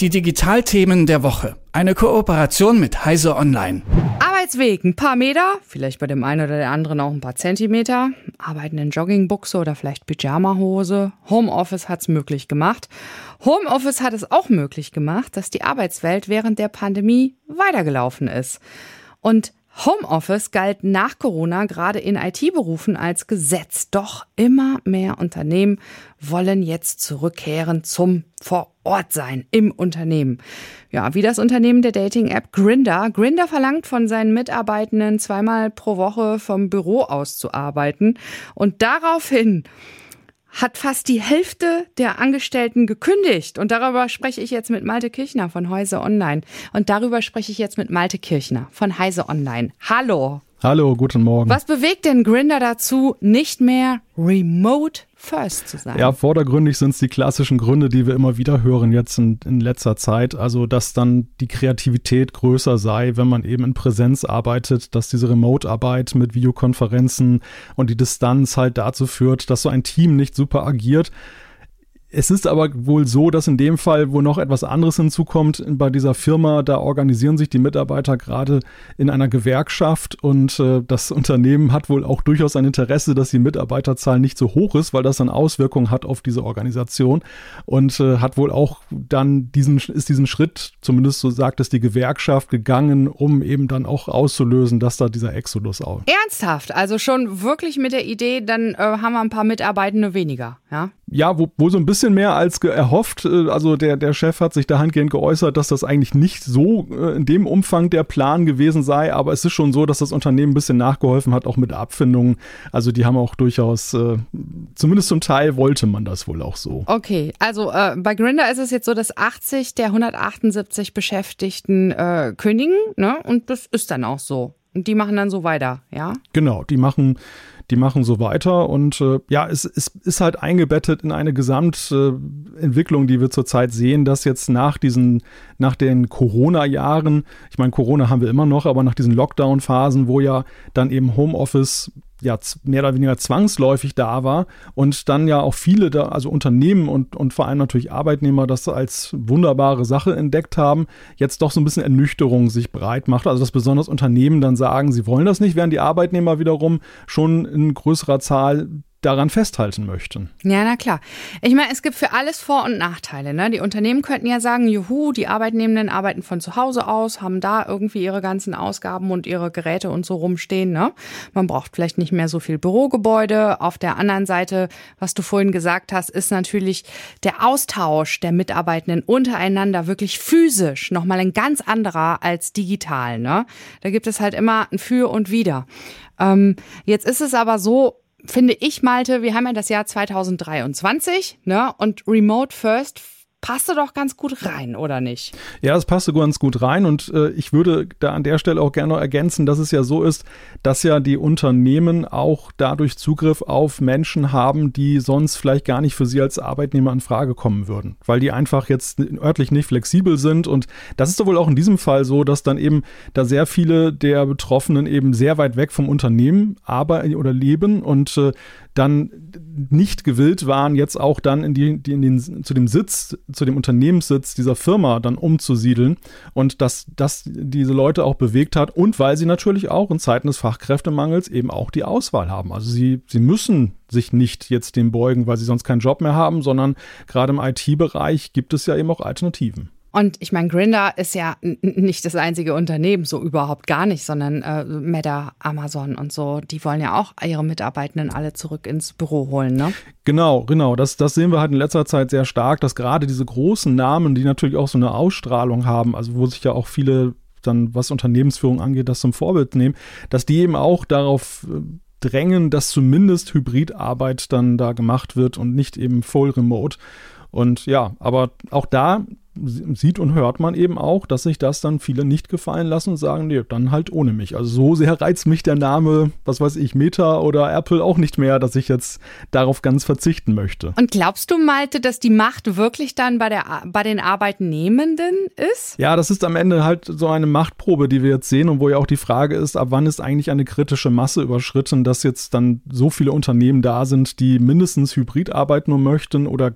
Die Digitalthemen der Woche. Eine Kooperation mit Heise Online. Arbeitsweg, ein paar Meter, vielleicht bei dem einen oder der anderen auch ein paar Zentimeter. Arbeiten in Joggingbuchse oder vielleicht Pyjamahose. Homeoffice hat's möglich gemacht. Homeoffice hat es auch möglich gemacht, dass die Arbeitswelt während der Pandemie weitergelaufen ist. Und Homeoffice galt nach Corona gerade in IT-Berufen als Gesetz. Doch immer mehr Unternehmen wollen jetzt zurückkehren zum Vorortsein im Unternehmen. Ja, wie das Unternehmen der Dating-App Grinder. Grinder verlangt von seinen Mitarbeitenden zweimal pro Woche vom Büro aus zu arbeiten. Und daraufhin hat fast die Hälfte der Angestellten gekündigt. Und darüber spreche ich jetzt mit Malte Kirchner von Heise Online. Und darüber spreche ich jetzt mit Malte Kirchner von Heise Online. Hallo. Hallo, guten Morgen. Was bewegt denn Grinder dazu, nicht mehr remote first zu sein? Ja, vordergründig sind es die klassischen Gründe, die wir immer wieder hören jetzt in, in, letzter Zeit. Also, dass dann die Kreativität größer sei, wenn man eben in Präsenz arbeitet, dass diese Remote-Arbeit mit Videokonferenzen und die Distanz halt dazu führt, dass so ein Team nicht super agiert. Es ist aber wohl so, dass in dem Fall, wo noch etwas anderes hinzukommt, bei dieser Firma, da organisieren sich die Mitarbeiter gerade in einer Gewerkschaft und äh, das Unternehmen hat wohl auch durchaus ein Interesse, dass die Mitarbeiterzahl nicht so hoch ist, weil das dann Auswirkungen hat auf diese Organisation und äh, hat wohl auch dann diesen, ist diesen Schritt, zumindest so sagt es die Gewerkschaft, gegangen, um eben dann auch auszulösen, dass da dieser Exodus auch. Ernsthaft? Also schon wirklich mit der Idee, dann äh, haben wir ein paar Mitarbeitende weniger, ja? Ja, wo, wo so ein bisschen mehr als erhofft. Äh, also der, der Chef hat sich dahingehend geäußert, dass das eigentlich nicht so äh, in dem Umfang der Plan gewesen sei, aber es ist schon so, dass das Unternehmen ein bisschen nachgeholfen hat, auch mit Abfindungen. Also die haben auch durchaus, äh, zumindest zum Teil wollte man das wohl auch so. Okay, also äh, bei Grinder ist es jetzt so, dass 80 der 178 Beschäftigten äh, kündigen, ne? Und das ist dann auch so. Und die machen dann so weiter, ja? Genau, die machen die machen so weiter und äh, ja, es, es ist halt eingebettet in eine Gesamtentwicklung, die wir zurzeit sehen, dass jetzt nach diesen, nach den Corona-Jahren, ich meine, Corona haben wir immer noch, aber nach diesen Lockdown-Phasen, wo ja dann eben Homeoffice ja mehr oder weniger zwangsläufig da war und dann ja auch viele da, also Unternehmen und, und vor allem natürlich Arbeitnehmer das als wunderbare Sache entdeckt haben, jetzt doch so ein bisschen Ernüchterung sich breit macht. Also dass besonders Unternehmen dann sagen, sie wollen das nicht, während die Arbeitnehmer wiederum schon in größerer Zahl daran festhalten möchten. Ja, na klar. Ich meine, es gibt für alles Vor- und Nachteile. Ne? Die Unternehmen könnten ja sagen, juhu, die Arbeitnehmenden arbeiten von zu Hause aus, haben da irgendwie ihre ganzen Ausgaben und ihre Geräte und so rumstehen. Ne? Man braucht vielleicht nicht mehr so viel Bürogebäude. Auf der anderen Seite, was du vorhin gesagt hast, ist natürlich der Austausch der Mitarbeitenden untereinander wirklich physisch nochmal ein ganz anderer als digital. Ne? Da gibt es halt immer ein Für und Wider. Ähm, jetzt ist es aber so, finde ich, Malte, wir haben ja das Jahr 2023, ne? Und Remote First passte doch ganz gut rein, oder nicht? Ja, es passte ganz gut rein und äh, ich würde da an der Stelle auch gerne noch ergänzen, dass es ja so ist, dass ja die Unternehmen auch dadurch Zugriff auf Menschen haben, die sonst vielleicht gar nicht für sie als Arbeitnehmer in Frage kommen würden, weil die einfach jetzt örtlich nicht flexibel sind und das ist doch wohl auch in diesem Fall so, dass dann eben da sehr viele der Betroffenen eben sehr weit weg vom Unternehmen arbeiten oder leben und äh, dann nicht gewillt waren, jetzt auch dann in, die, die in den, zu dem Sitz, zu dem Unternehmenssitz dieser Firma dann umzusiedeln und dass das diese Leute auch bewegt hat und weil sie natürlich auch in Zeiten des Fachkräftemangels eben auch die Auswahl haben. Also sie, sie müssen sich nicht jetzt dem beugen, weil sie sonst keinen Job mehr haben, sondern gerade im IT-Bereich gibt es ja eben auch Alternativen. Und ich meine, Grinder ist ja nicht das einzige Unternehmen, so überhaupt gar nicht, sondern äh, Meta, Amazon und so, die wollen ja auch ihre Mitarbeitenden alle zurück ins Büro holen, ne? Genau, genau. Das, das sehen wir halt in letzter Zeit sehr stark, dass gerade diese großen Namen, die natürlich auch so eine Ausstrahlung haben, also wo sich ja auch viele dann, was Unternehmensführung angeht, das zum Vorbild nehmen, dass die eben auch darauf äh, drängen, dass zumindest Hybridarbeit dann da gemacht wird und nicht eben voll remote. Und ja, aber auch da sieht und hört man eben auch, dass sich das dann viele nicht gefallen lassen und sagen, nee, dann halt ohne mich. Also so sehr reizt mich der Name, was weiß ich, Meta oder Apple auch nicht mehr, dass ich jetzt darauf ganz verzichten möchte. Und glaubst du, Malte, dass die Macht wirklich dann bei, der, bei den Arbeitnehmenden ist? Ja, das ist am Ende halt so eine Machtprobe, die wir jetzt sehen und wo ja auch die Frage ist, ab wann ist eigentlich eine kritische Masse überschritten, dass jetzt dann so viele Unternehmen da sind, die mindestens Hybridarbeit nur möchten oder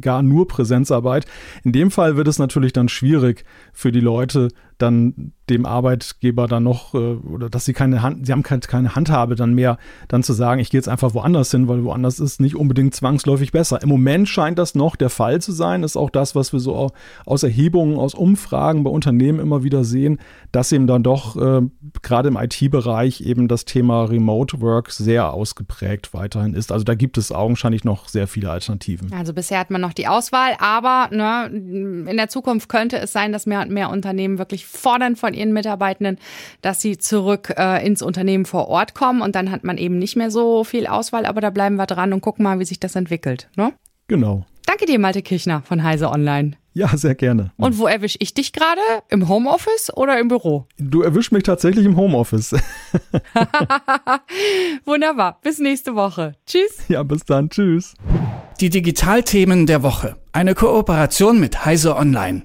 gar nur Präsenzarbeit. In dem Fall Wird es natürlich dann schwierig für die Leute, dann dem Arbeitgeber dann noch, äh, oder dass sie keine Hand, sie haben keine Handhabe dann mehr, dann zu sagen, ich gehe jetzt einfach woanders hin, weil woanders ist nicht unbedingt zwangsläufig besser. Im Moment scheint das noch der Fall zu sein, ist auch das, was wir so aus Erhebungen, aus Umfragen bei Unternehmen immer wieder sehen, dass eben dann doch äh, gerade im IT-Bereich eben das Thema Remote Work sehr ausgeprägt weiterhin ist. Also da gibt es augenscheinlich noch sehr viele Alternativen. Also bisher hat man noch die Auswahl, aber ne, in der Zukunft könnte es sein, dass mehr und mehr Unternehmen wirklich fordern von ihren Mitarbeitenden, dass sie zurück äh, ins Unternehmen vor Ort kommen und dann hat man eben nicht mehr so viel Auswahl, aber da bleiben wir dran und gucken mal, wie sich das entwickelt. Ne? Genau. Danke dir, Malte Kirchner von Heise Online. Ja, sehr gerne. Und wo erwische ich dich gerade? Im Homeoffice oder im Büro? Du erwischst mich tatsächlich im Homeoffice. Wunderbar. Bis nächste Woche. Tschüss. Ja, bis dann. Tschüss. Die Digitalthemen der Woche. Eine Kooperation mit Heise Online.